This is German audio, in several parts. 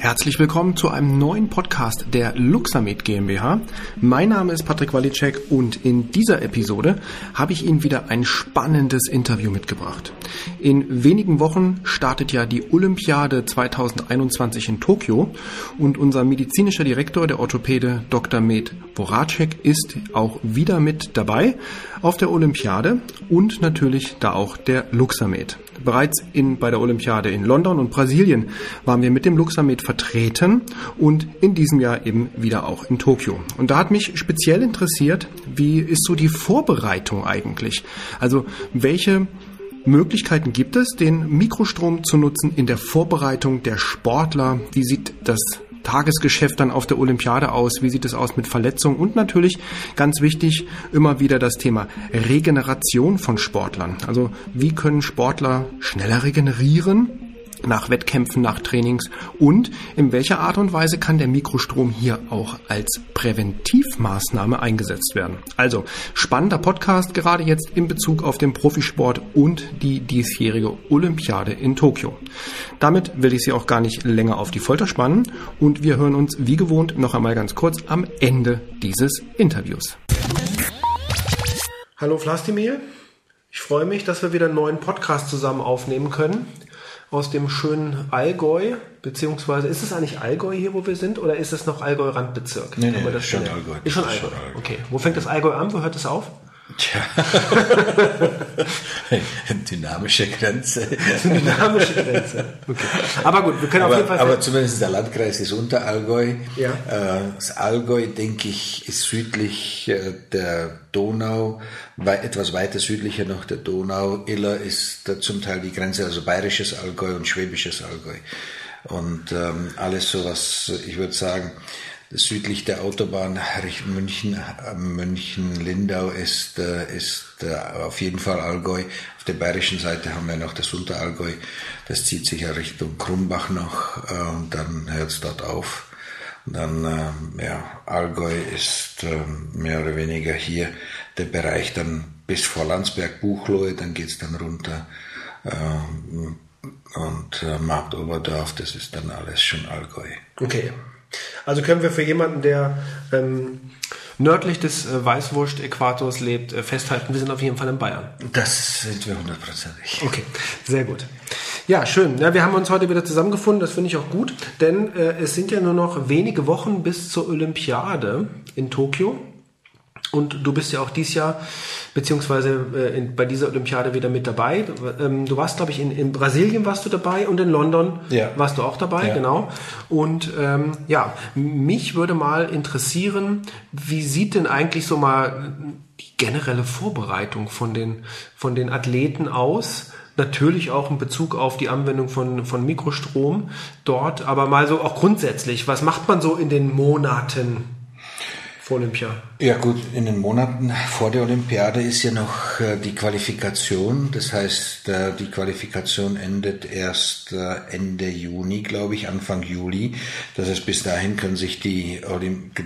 Herzlich willkommen zu einem neuen Podcast der Luxamed GmbH. Mein Name ist Patrick Walicek und in dieser Episode habe ich Ihnen wieder ein spannendes Interview mitgebracht. In wenigen Wochen startet ja die Olympiade 2021 in Tokio und unser medizinischer Direktor, der Orthopäde Dr. Med Voracek, ist auch wieder mit dabei auf der Olympiade und natürlich da auch der Luxamed. Bereits in, bei der Olympiade in London und Brasilien waren wir mit dem Luxamed vertreten und in diesem Jahr eben wieder auch in Tokio. Und da hat mich speziell interessiert, wie ist so die Vorbereitung eigentlich? Also welche Möglichkeiten gibt es, den Mikrostrom zu nutzen in der Vorbereitung der Sportler? Wie sieht das Tagesgeschäft dann auf der Olympiade aus? Wie sieht es aus mit Verletzungen? Und natürlich ganz wichtig immer wieder das Thema Regeneration von Sportlern. Also wie können Sportler schneller regenerieren? Nach Wettkämpfen, nach Trainings und in welcher Art und Weise kann der Mikrostrom hier auch als Präventivmaßnahme eingesetzt werden. Also spannender Podcast gerade jetzt in Bezug auf den Profisport und die diesjährige Olympiade in Tokio. Damit will ich Sie auch gar nicht länger auf die Folter spannen und wir hören uns wie gewohnt noch einmal ganz kurz am Ende dieses Interviews. Hallo Vlastimir, ich freue mich, dass wir wieder einen neuen Podcast zusammen aufnehmen können aus dem schönen Allgäu, beziehungsweise ist es eigentlich Allgäu hier, wo wir sind, oder ist es noch Allgäu-Randbezirk? Nee, nee, das ist schon Allgäu. Ist schon Allgäu. Okay. Wo fängt das Allgäu an? Wo hört es auf? Tja. Dynamische Grenze. Dynamische Grenze. Okay. Aber gut, wir können aber, auf jeden Fall. Aber zumindest der Landkreis ist unter Allgäu. Ja. Äh, das Allgäu, denke ich, ist südlich äh, der Donau, etwas weiter südlicher noch der Donau. Iller ist zum Teil die Grenze, also bayerisches Allgäu und schwäbisches Allgäu. Und ähm, alles so was, ich würde sagen, südlich der Autobahn München, äh, München-Lindau ist, äh, ist äh, auf jeden Fall Allgäu. Auf der bayerischen Seite haben wir noch das Unterallgäu. Das zieht sich ja Richtung Krumbach noch und dann hört es dort auf. Und dann, ja, Allgäu ist mehr oder weniger hier der Bereich dann bis vor Landsberg, Buchloe, dann geht's dann runter. Und Marktoberdorf, das ist dann alles schon Allgäu. Okay. Also können wir für jemanden, der ähm, nördlich des äh, Weißwurst-Äquators lebt, äh, festhalten, wir sind auf jeden Fall in Bayern. Das sind wir hundertprozentig. Okay, sehr gut. Ja, schön. Ja, wir haben uns heute wieder zusammengefunden, das finde ich auch gut, denn äh, es sind ja nur noch wenige Wochen bis zur Olympiade in Tokio. Und du bist ja auch dieses Jahr, beziehungsweise äh, in, bei dieser Olympiade wieder mit dabei. Ähm, du warst, glaube ich, in, in Brasilien warst du dabei und in London ja. warst du auch dabei, ja. genau. Und ähm, ja, mich würde mal interessieren, wie sieht denn eigentlich so mal die generelle Vorbereitung von den, von den Athleten aus? Natürlich auch in Bezug auf die Anwendung von, von Mikrostrom dort, aber mal so auch grundsätzlich, was macht man so in den Monaten vor Olympia? Ja gut, in den Monaten vor der Olympiade ist ja noch äh, die Qualifikation. Das heißt, äh, die Qualifikation endet erst äh, Ende Juni, glaube ich, Anfang Juli. Das heißt, bis dahin können sich die,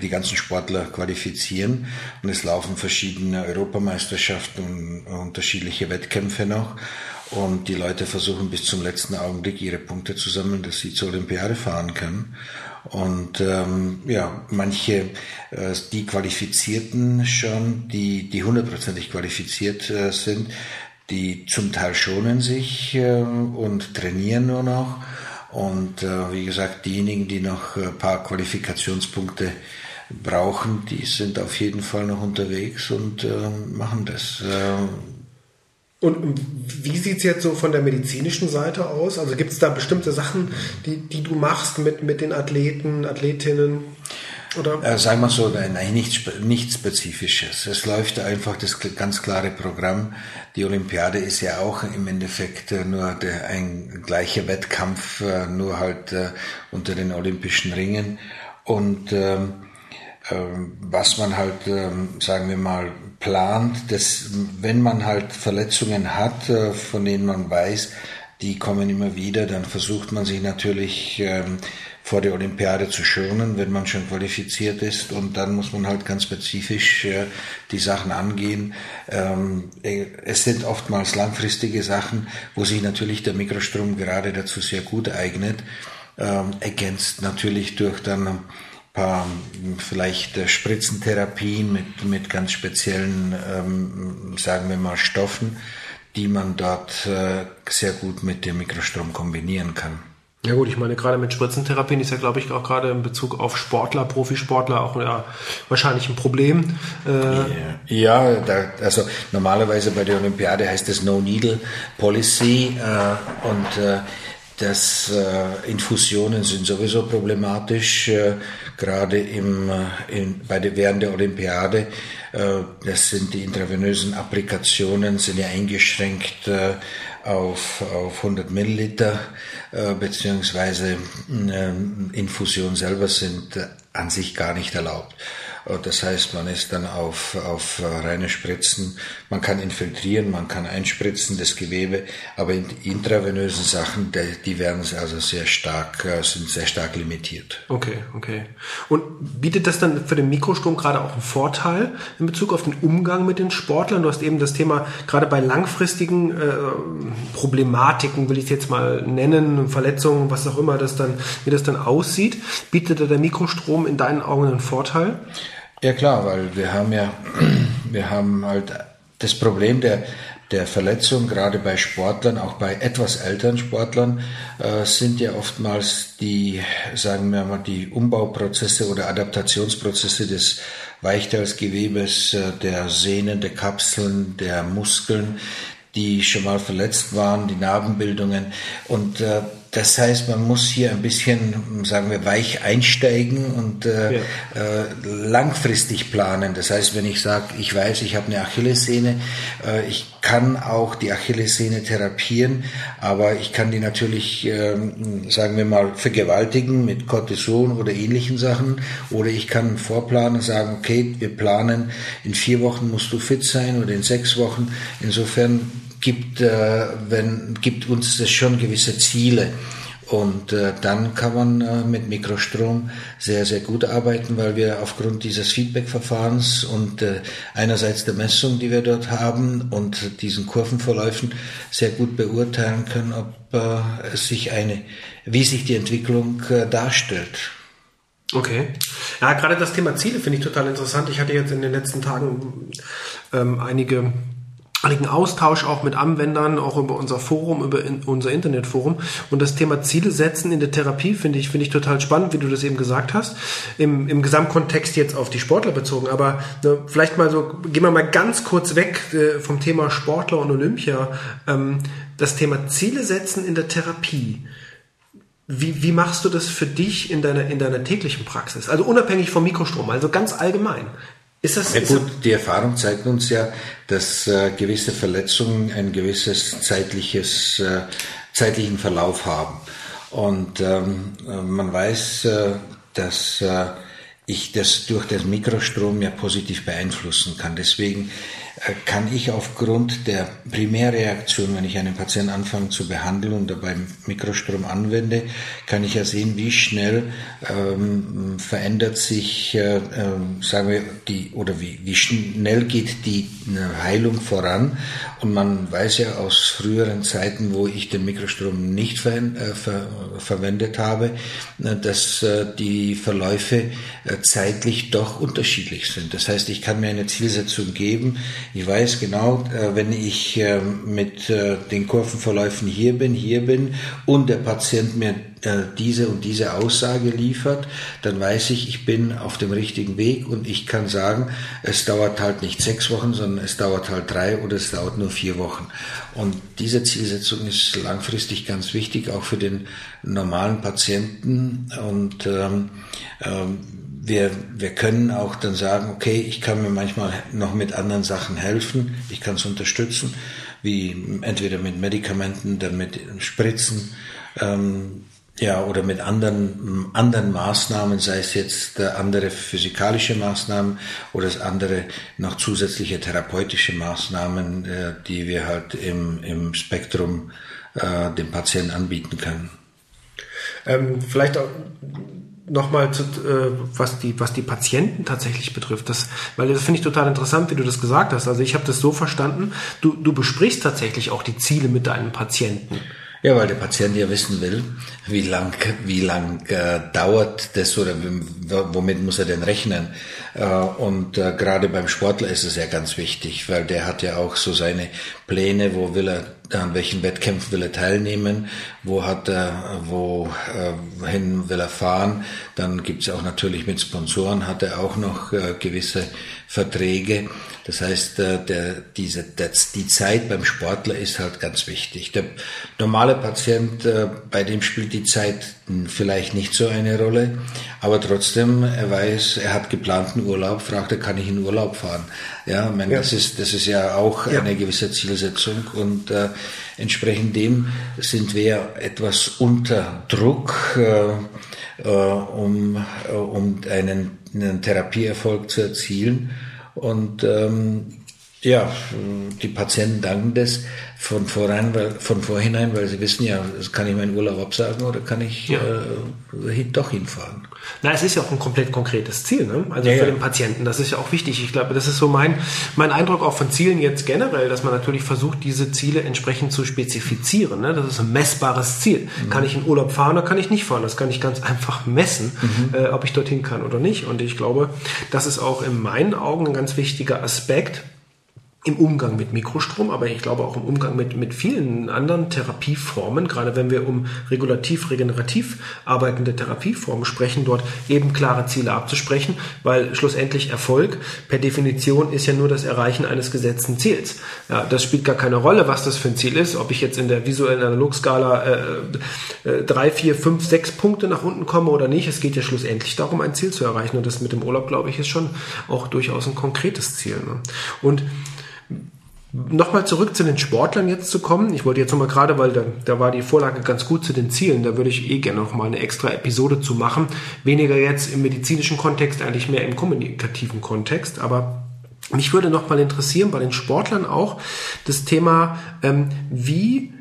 die ganzen Sportler qualifizieren. Und es laufen verschiedene Europameisterschaften und unterschiedliche Wettkämpfe noch. Und die Leute versuchen bis zum letzten Augenblick ihre Punkte zu sammeln, dass sie zur Olympiade fahren können. Und ähm, ja, manche, äh, die Qualifizierten schon, die, die hundertprozentig qualifiziert äh, sind, die zum Teil schonen sich äh, und trainieren nur noch. Und äh, wie gesagt, diejenigen, die noch ein paar Qualifikationspunkte brauchen, die sind auf jeden Fall noch unterwegs und äh, machen das. Äh, und wie sieht es jetzt so von der medizinischen Seite aus? Also gibt es da bestimmte Sachen, die, die du machst mit, mit den Athleten, Athletinnen? Oder? Äh, sagen wir so, nein, nichts, nichts Spezifisches. Es läuft einfach das ganz klare Programm. Die Olympiade ist ja auch im Endeffekt äh, nur der, ein gleicher Wettkampf, äh, nur halt äh, unter den olympischen Ringen. Und ähm, ähm, was man halt, ähm, sagen wir mal, plant, dass wenn man halt Verletzungen hat, äh, von denen man weiß, die kommen immer wieder, dann versucht man sich natürlich ähm, vor der Olympiade zu schonen, wenn man schon qualifiziert ist. Und dann muss man halt ganz spezifisch äh, die Sachen angehen. Äh, es sind oftmals langfristige Sachen, wo sich natürlich der Mikrostrom gerade dazu sehr gut eignet ähm, ergänzt natürlich durch dann paar vielleicht äh, Spritzentherapien mit, mit ganz speziellen, ähm, sagen wir mal, Stoffen, die man dort äh, sehr gut mit dem Mikrostrom kombinieren kann. Ja gut, ich meine, gerade mit Spritzentherapien ist ja, glaube ich, auch gerade in Bezug auf Sportler, Profisportler auch ja, wahrscheinlich ein Problem. Äh ja, da, also normalerweise bei der Olympiade heißt es No Needle Policy äh, und äh, das äh, Infusionen sind sowieso problematisch, äh, gerade im, äh, in, bei der, während der Olympiade. Äh, das sind die intravenösen Applikationen, sind ja eingeschränkt äh, auf, auf 100 Milliliter, äh, beziehungsweise äh, Infusionen selber sind äh, an sich gar nicht erlaubt. Das heißt, man ist dann auf, auf reine Spritzen. Man kann infiltrieren, man kann einspritzen, das Gewebe, aber die intravenösen Sachen, die, werden also sehr stark, äh, sind sehr stark limitiert. Okay, okay. Und bietet das dann für den Mikrostrom gerade auch einen Vorteil in Bezug auf den Umgang mit den Sportlern? Du hast eben das Thema gerade bei langfristigen äh, Problematiken, will ich es jetzt mal nennen, Verletzungen, was auch immer das dann, wie das dann aussieht. Bietet der Mikrostrom in deinen Augen einen Vorteil? Ja klar, weil wir haben ja, wir haben halt das Problem der, der Verletzung, gerade bei Sportlern, auch bei etwas älteren Sportlern, äh, sind ja oftmals die, sagen wir mal, die Umbauprozesse oder Adaptationsprozesse des Weichteilsgewebes, äh, der Sehnen, der Kapseln, der Muskeln, die schon mal verletzt waren, die Narbenbildungen. Und äh, das heißt, man muss hier ein bisschen, sagen wir, weich einsteigen und äh, ja. äh, langfristig planen. Das heißt, wenn ich sage, ich weiß, ich habe eine Achillessehne, äh, ich kann auch die Achillessehne therapieren, aber ich kann die natürlich, äh, sagen wir mal, vergewaltigen mit Cortison oder ähnlichen Sachen. Oder ich kann vorplanen und sagen, okay, wir planen, in vier Wochen musst du fit sein oder in sechs Wochen. Insofern gibt, äh, wenn, gibt uns das schon gewisse Ziele. Und äh, dann kann man äh, mit Mikrostrom sehr, sehr gut arbeiten, weil wir aufgrund dieses Feedback-Verfahrens und äh, einerseits der Messung, die wir dort haben und diesen Kurvenverläufen sehr gut beurteilen können, ob äh, es sich eine, wie sich die Entwicklung äh, darstellt. Okay. Ja, gerade das Thema Ziele finde ich total interessant. Ich hatte jetzt in den letzten Tagen ähm, einige einigen Austausch auch mit Anwendern, auch über unser Forum, über in, unser Internetforum. Und das Thema Ziele setzen in der Therapie finde ich, finde ich total spannend, wie du das eben gesagt hast. Im, im Gesamtkontext jetzt auf die Sportler bezogen. Aber ne, vielleicht mal so, gehen wir mal ganz kurz weg äh, vom Thema Sportler und Olympia. Ähm, das Thema Ziele setzen in der Therapie. Wie, wie machst du das für dich in deiner, in deiner täglichen Praxis? Also unabhängig vom Mikrostrom, also ganz allgemein. Ist das, ja, gut, die Erfahrung zeigt uns ja, dass äh, gewisse Verletzungen ein gewisses zeitliches, äh, zeitlichen Verlauf haben. Und ähm, äh, man weiß, äh, dass äh, ich das durch den Mikrostrom ja positiv beeinflussen kann. Deswegen kann ich aufgrund der Primärreaktion, wenn ich einen Patienten anfange zu behandeln und dabei Mikrostrom anwende, kann ich ja sehen, wie schnell ähm, verändert sich, äh, äh, sagen wir, die oder wie, wie schnell geht die äh, Heilung voran. Und man weiß ja aus früheren Zeiten, wo ich den Mikrostrom nicht ver äh, ver verwendet habe, äh, dass äh, die Verläufe zeitlich doch unterschiedlich sind. Das heißt, ich kann mir eine Zielsetzung geben, ich weiß genau, äh, wenn ich ähm, mit äh, den Kurvenverläufen hier bin, hier bin und der Patient mir äh, diese und diese Aussage liefert, dann weiß ich, ich bin auf dem richtigen Weg und ich kann sagen, es dauert halt nicht sechs Wochen, sondern es dauert halt drei oder es dauert nur vier Wochen. Und diese Zielsetzung ist langfristig ganz wichtig, auch für den normalen Patienten und ähm, ähm, wir, wir können auch dann sagen, okay, ich kann mir manchmal noch mit anderen Sachen helfen, ich kann es unterstützen, wie entweder mit Medikamenten, dann mit Spritzen, ähm, ja, oder mit anderen, anderen Maßnahmen, sei es jetzt äh, andere physikalische Maßnahmen oder andere noch zusätzliche therapeutische Maßnahmen, äh, die wir halt im, im Spektrum äh, dem Patienten anbieten können. Ähm, vielleicht auch nochmal zu, äh, was die was die Patienten tatsächlich betrifft, das, weil das finde ich total interessant, wie du das gesagt hast. Also ich habe das so verstanden, du du besprichst tatsächlich auch die Ziele mit deinen Patienten. Ja, weil der Patient ja wissen will, wie lang, wie lang äh, dauert das oder womit muss er denn rechnen. Äh, und äh, gerade beim Sportler ist es ja ganz wichtig, weil der hat ja auch so seine Pläne, wo will er, an welchen Wettkämpfen will er teilnehmen, wo hat er, wohin äh, will er fahren. Dann gibt's auch natürlich mit Sponsoren, hat er auch noch gewisse Verträge. Das heißt, der, diese, der, die Zeit beim Sportler ist halt ganz wichtig. Der normale Patient, bei dem spielt die Zeit vielleicht nicht so eine Rolle, aber trotzdem, er weiß, er hat geplanten Urlaub, fragt er, kann ich in Urlaub fahren? Ja, ich meine, ja. das ist, das ist ja auch ja. eine gewisse Zielsetzung und äh, entsprechend dem sind wir etwas unter Druck, äh, äh, um, äh, um einen, einen Therapieerfolg zu erzielen. Und ähm, ja, die Patienten danken das von, voran, weil, von vorhinein, weil sie wissen ja, kann ich meinen Urlaub absagen oder kann ich ja. äh, doch hinfahren. Na, es ist ja auch ein komplett konkretes Ziel, ne? also ja, für ja. den Patienten. Das ist ja auch wichtig. Ich glaube, das ist so mein, mein Eindruck auch von Zielen jetzt generell, dass man natürlich versucht, diese Ziele entsprechend zu spezifizieren. Ne? Das ist ein messbares Ziel. Mhm. Kann ich in Urlaub fahren oder kann ich nicht fahren? Das kann ich ganz einfach messen, mhm. äh, ob ich dorthin kann oder nicht. Und ich glaube, das ist auch in meinen Augen ein ganz wichtiger Aspekt, im Umgang mit Mikrostrom, aber ich glaube auch im Umgang mit, mit vielen anderen Therapieformen, gerade wenn wir um regulativ, regenerativ arbeitende Therapieformen sprechen, dort eben klare Ziele abzusprechen, weil schlussendlich Erfolg per Definition ist ja nur das Erreichen eines gesetzten Ziels. Ja, das spielt gar keine Rolle, was das für ein Ziel ist, ob ich jetzt in der visuellen Analogskala äh, äh, drei, vier, fünf, sechs Punkte nach unten komme oder nicht. Es geht ja schlussendlich darum, ein Ziel zu erreichen und das mit dem Urlaub, glaube ich, ist schon auch durchaus ein konkretes Ziel. Ne? Und Nochmal zurück zu den Sportlern jetzt zu kommen. Ich wollte jetzt nochmal gerade, weil da, da war die Vorlage ganz gut zu den Zielen, da würde ich eh gerne nochmal eine extra Episode zu machen. Weniger jetzt im medizinischen Kontext, eigentlich mehr im kommunikativen Kontext. Aber mich würde nochmal interessieren, bei den Sportlern auch, das Thema, ähm, wie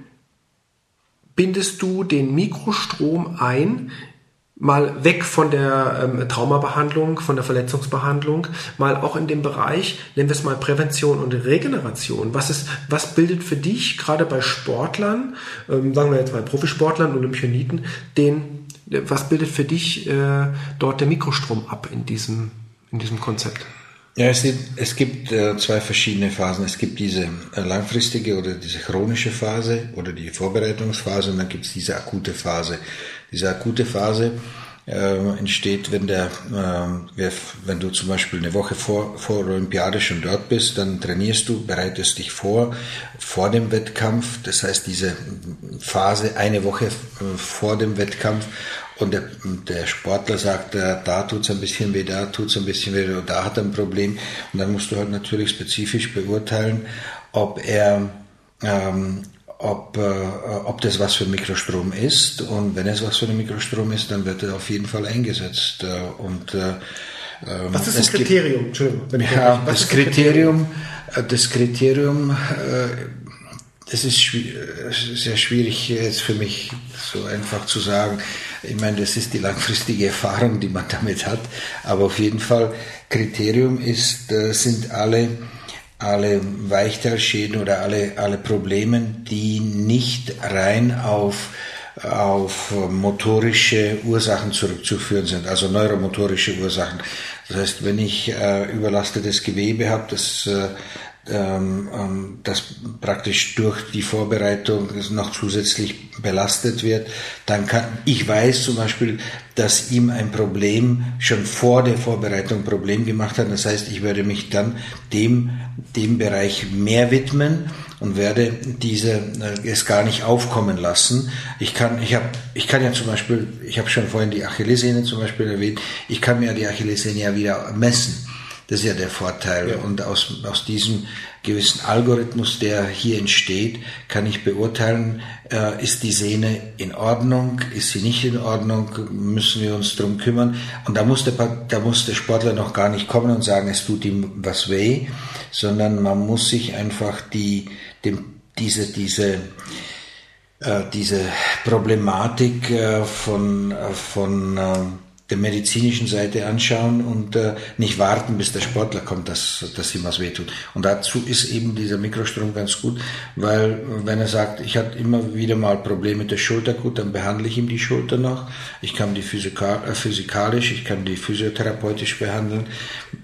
bindest du den Mikrostrom ein mal weg von der ähm, Traumabehandlung, von der Verletzungsbehandlung, mal auch in dem Bereich, nennen wir es mal Prävention und Regeneration. Was ist, was bildet für dich gerade bei Sportlern, ähm, sagen wir jetzt mal Profisportlern, Olympianiten, den, was bildet für dich äh, dort der Mikrostrom ab in diesem, in diesem Konzept? Ja, es, es gibt äh, zwei verschiedene Phasen. Es gibt diese äh, langfristige oder diese chronische Phase oder die Vorbereitungsphase und dann gibt es diese akute Phase. Diese akute Phase äh, entsteht, wenn der, äh, wenn du zum Beispiel eine Woche vor, vor Olympiade schon dort bist, dann trainierst du, bereitest dich vor, vor dem Wettkampf. Das heißt, diese Phase eine Woche äh, vor dem Wettkampf und der, der Sportler sagt, äh, da tut's ein bisschen weh, da tut's ein bisschen weh, da hat er ein Problem. Und dann musst du halt natürlich spezifisch beurteilen, ob er ähm, ob, äh, ob das was für ein Mikrostrom ist. Und wenn es was für ein Mikrostrom ist, dann wird er auf jeden Fall eingesetzt. Äh, und, äh, was ist das Kriterium? Entschuldigung. Ja, das, das Kriterium, Kriterium, das Kriterium, äh, das ist sehr schwierig jetzt für mich so einfach zu sagen. Ich meine, das ist die langfristige Erfahrung, die man damit hat. Aber auf jeden Fall, Kriterium ist, äh, sind alle alle Weichteilschäden oder alle, alle Probleme, die nicht rein auf, auf motorische Ursachen zurückzuführen sind, also neuromotorische Ursachen. Das heißt, wenn ich äh, überlastetes Gewebe habe, das äh, ähm, ähm, das praktisch durch die Vorbereitung noch zusätzlich belastet wird, dann kann ich weiß zum Beispiel, dass ihm ein Problem schon vor der Vorbereitung Problem gemacht hat. Das heißt, ich werde mich dann dem dem Bereich mehr widmen und werde diese äh, es gar nicht aufkommen lassen. Ich kann ich habe ich kann ja zum Beispiel ich habe schon vorhin die Achillessehne zum Beispiel erwähnt. Ich kann mir die Achillessehne ja wieder messen das ist ja der Vorteil. Ja. Und aus, aus diesem gewissen Algorithmus, der hier entsteht, kann ich beurteilen, äh, ist die Sehne in Ordnung, ist sie nicht in Ordnung, müssen wir uns drum kümmern. Und da muss der, da muss der Sportler noch gar nicht kommen und sagen, es tut ihm was weh, sondern man muss sich einfach die, dem, diese, diese, äh, diese Problematik äh, von, äh, von, äh, der medizinischen Seite anschauen und äh, nicht warten, bis der Sportler kommt, dass, dass ihm was wehtut. Und dazu ist eben dieser Mikrostrom ganz gut, weil wenn er sagt, ich hatte immer wieder mal Probleme mit der Schulter, gut, dann behandle ich ihm die Schulter noch. Ich kann die physikal, äh, physikalisch, ich kann die physiotherapeutisch behandeln,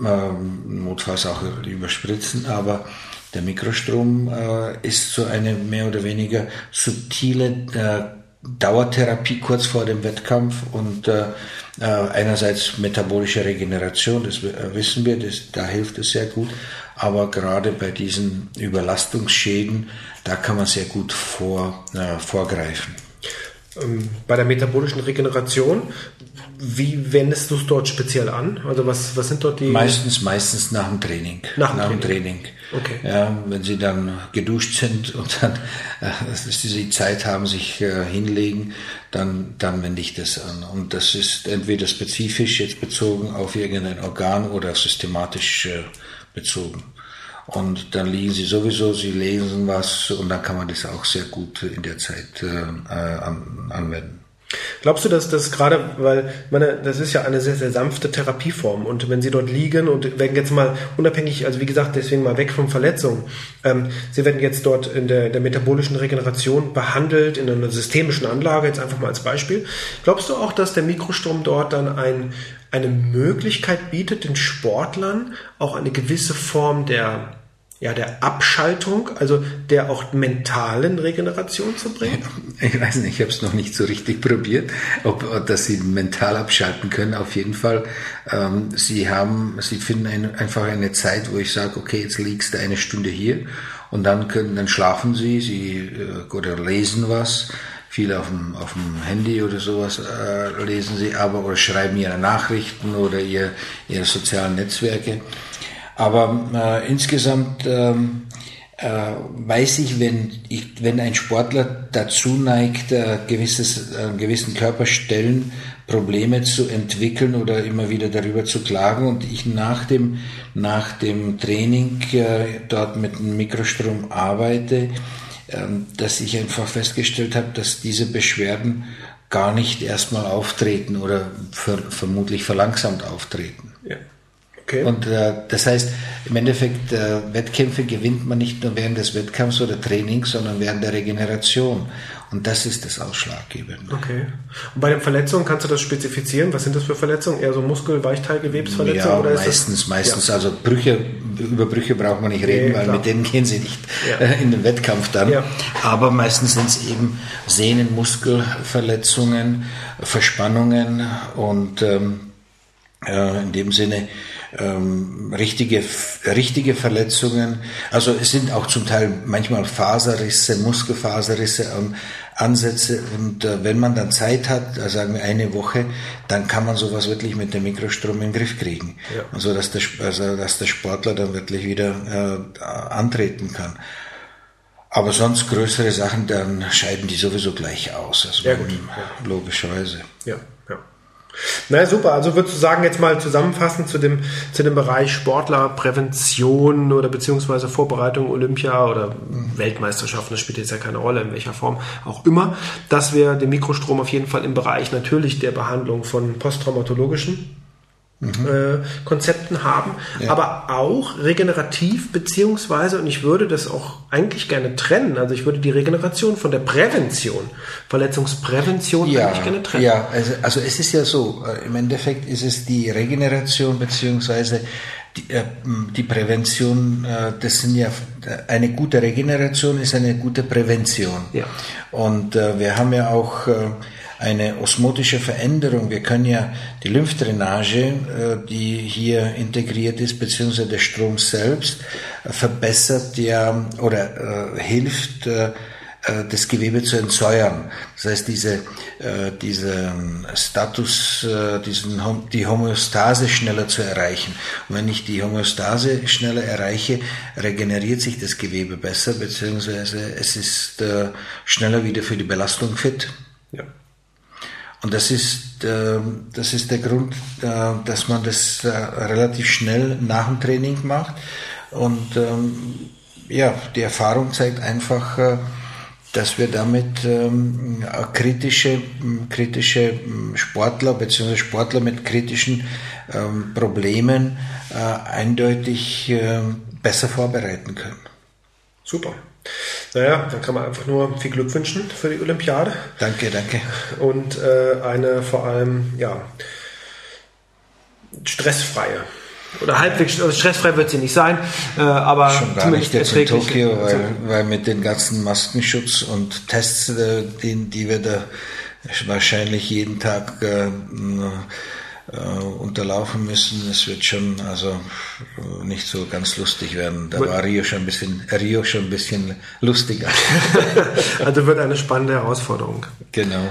ähm, notfalls auch überspritzen, aber der Mikrostrom äh, ist so eine mehr oder weniger subtile äh, Dauertherapie kurz vor dem Wettkampf und äh, äh, einerseits metabolische Regeneration, das äh, wissen wir, das, da hilft es sehr gut, aber gerade bei diesen Überlastungsschäden, da kann man sehr gut vor, äh, vorgreifen. Ähm, bei der metabolischen Regeneration, wie wendest du es dort speziell an? Also was, was sind dort die... Meistens, meistens nach dem Training. Nach dem, nach dem Training. Training. Okay. Ja, wenn sie dann geduscht sind und dann, äh, dass sie Zeit haben, sich äh, hinlegen, dann, dann wende ich das an. Und das ist entweder spezifisch jetzt bezogen auf irgendein Organ oder systematisch äh, bezogen. Und dann liegen sie sowieso, sie lesen was und dann kann man das auch sehr gut in der Zeit äh, an, anwenden. Glaubst du, dass das gerade, weil meine, das ist ja eine sehr, sehr sanfte Therapieform und wenn Sie dort liegen und wenn jetzt mal unabhängig, also wie gesagt, deswegen mal weg von Verletzungen, ähm, Sie werden jetzt dort in der, der metabolischen Regeneration behandelt, in einer systemischen Anlage, jetzt einfach mal als Beispiel. Glaubst du auch, dass der Mikrostrom dort dann ein, eine Möglichkeit bietet, den Sportlern auch eine gewisse Form der ja, der Abschaltung, also der auch mentalen Regeneration zu bringen? Ich weiß nicht, ich habe es noch nicht so richtig probiert, ob, dass sie mental abschalten können. Auf jeden Fall, ähm, sie haben, sie finden ein, einfach eine Zeit, wo ich sage, okay, jetzt liegst du eine Stunde hier und dann können, dann schlafen sie, sie äh, oder lesen was. Viel auf dem, auf dem Handy oder sowas äh, lesen sie, aber oder schreiben ihre Nachrichten oder ihr, ihre sozialen Netzwerke. Aber äh, insgesamt ähm, äh, weiß ich, wenn, ich, wenn ein Sportler dazu neigt, äh, gewisses, äh, gewissen Körperstellen Probleme zu entwickeln oder immer wieder darüber zu klagen und ich nach dem, nach dem Training äh, dort mit einem Mikrostrom arbeite, äh, dass ich einfach festgestellt habe, dass diese Beschwerden gar nicht erstmal auftreten oder ver vermutlich verlangsamt auftreten. Okay. Und äh, das heißt, im Endeffekt, äh, Wettkämpfe gewinnt man nicht nur während des Wettkampfs oder Trainings, sondern während der Regeneration. Und das ist das Ausschlaggebende. Okay. Und bei den Verletzungen kannst du das spezifizieren? Was sind das für Verletzungen? Eher so Muskel-, Weichteilgewebsverletzungen? Ja, oder meistens, meistens. Ja. Also Brüche, über Brüche braucht man nicht reden, nee, weil klar. mit denen gehen sie nicht ja. äh, in den Wettkampf dann. Ja. Aber meistens sind es eben Sehnen-, Muskelverletzungen, Verspannungen und ähm, äh, in dem Sinne ähm, richtige, richtige Verletzungen. Also es sind auch zum Teil manchmal Faserrisse, Muskelfaserrisse, ähm, Ansätze. Und äh, wenn man dann Zeit hat, also sagen wir eine Woche, dann kann man sowas wirklich mit dem Mikrostrom in den Griff kriegen. Ja. Also, dass der, also dass der Sportler dann wirklich wieder äh, antreten kann. Aber sonst größere Sachen, dann scheiden die sowieso gleich aus. Also ja, gut. logischerweise. Ja. Na super, also würdest du sagen, jetzt mal zusammenfassend zu dem, zu dem Bereich Sportlerprävention oder beziehungsweise Vorbereitung Olympia oder Weltmeisterschaften, das spielt jetzt ja keine Rolle, in welcher Form auch immer, dass wir den Mikrostrom auf jeden Fall im Bereich natürlich der Behandlung von posttraumatologischen mhm. äh, Konzepten haben, ja. aber auch regenerativ beziehungsweise, und ich würde das auch eigentlich gerne trennen, also ich würde die Regeneration von der Prävention, Verletzungsprävention ja, eigentlich gerne trennen. Ja, also, also es ist ja so, äh, im Endeffekt ist es die Regeneration beziehungsweise die, äh, die Prävention, äh, das sind ja eine gute Regeneration ist eine gute Prävention. Ja. Und äh, wir haben ja auch äh, eine osmotische Veränderung. Wir können ja die Lymphdrainage, äh, die hier integriert ist, beziehungsweise der Strom selbst, äh, verbessert ja oder äh, hilft, das Gewebe zu entsäuern. Das heißt, diese, diese Status, diesen, die Homöostase schneller zu erreichen. Und wenn ich die Homöostase schneller erreiche, regeneriert sich das Gewebe besser, beziehungsweise es ist schneller wieder für die Belastung fit. Und das ist, äh, das ist der Grund, äh, dass man das äh, relativ schnell nach dem Training macht. Und ähm, ja, die Erfahrung zeigt einfach, äh, dass wir damit ähm, kritische, kritische Sportler bzw. Sportler mit kritischen ähm, Problemen äh, eindeutig äh, besser vorbereiten können. Super. Naja, dann kann man einfach nur viel Glück wünschen für die Olympiade. Danke, danke. Und äh, eine vor allem, ja, stressfreie oder halbwegs also stressfrei wird sie nicht sein, äh, aber schon gar nicht jetzt in Tokio, weil, weil mit den ganzen Maskenschutz und Tests, äh, die, die wir da wahrscheinlich jeden Tag äh, äh, unterlaufen müssen, es wird schon also nicht so ganz lustig werden. Da war Rio schon ein bisschen Rio schon ein bisschen lustiger. also wird eine spannende Herausforderung. Genau.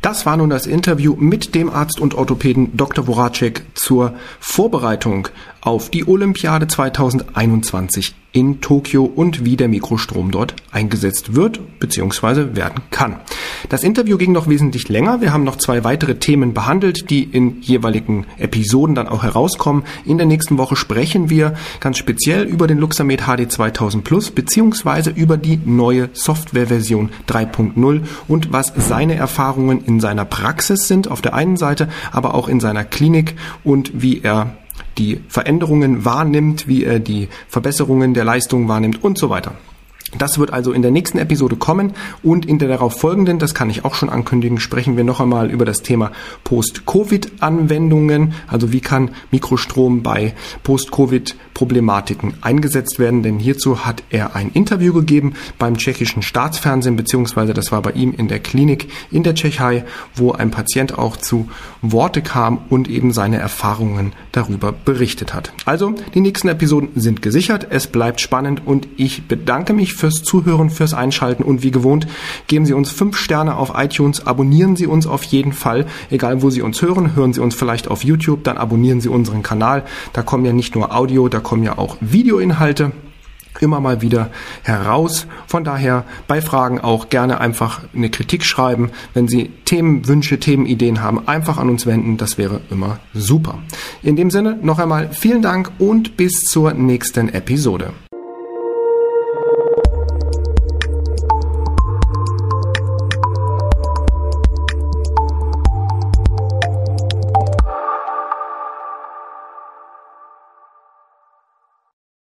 Das war nun das Interview mit dem Arzt und Orthopäden Dr. Voracek zur Vorbereitung auf die Olympiade 2021 in Tokio und wie der Mikrostrom dort eingesetzt wird bzw. werden kann. Das Interview ging noch wesentlich länger. Wir haben noch zwei weitere Themen behandelt, die in jeweiligen Episoden dann auch herauskommen. In der nächsten Woche sprechen wir ganz speziell über den Luxamed HD 2000 Plus bzw. über die neue Softwareversion 3.0 und was seine Erfahrungen in seiner Praxis sind auf der einen Seite, aber auch in seiner Klinik und wie er die Veränderungen wahrnimmt, wie er die Verbesserungen der Leistung wahrnimmt und so weiter. Das wird also in der nächsten Episode kommen und in der darauf folgenden, das kann ich auch schon ankündigen, sprechen wir noch einmal über das Thema Post-Covid-Anwendungen. Also wie kann Mikrostrom bei Post-Covid-Problematiken eingesetzt werden? Denn hierzu hat er ein Interview gegeben beim tschechischen Staatsfernsehen, beziehungsweise das war bei ihm in der Klinik in der Tschechei, wo ein Patient auch zu Worte kam und eben seine Erfahrungen darüber berichtet hat. Also die nächsten Episoden sind gesichert, es bleibt spannend und ich bedanke mich fürs Zuhören, fürs Einschalten und wie gewohnt, geben Sie uns fünf Sterne auf iTunes, abonnieren Sie uns auf jeden Fall, egal wo Sie uns hören, hören Sie uns vielleicht auf YouTube, dann abonnieren Sie unseren Kanal. Da kommen ja nicht nur Audio, da kommen ja auch Videoinhalte immer mal wieder heraus. Von daher bei Fragen auch gerne einfach eine Kritik schreiben. Wenn Sie Themenwünsche, Themenideen haben, einfach an uns wenden. Das wäre immer super. In dem Sinne noch einmal vielen Dank und bis zur nächsten Episode.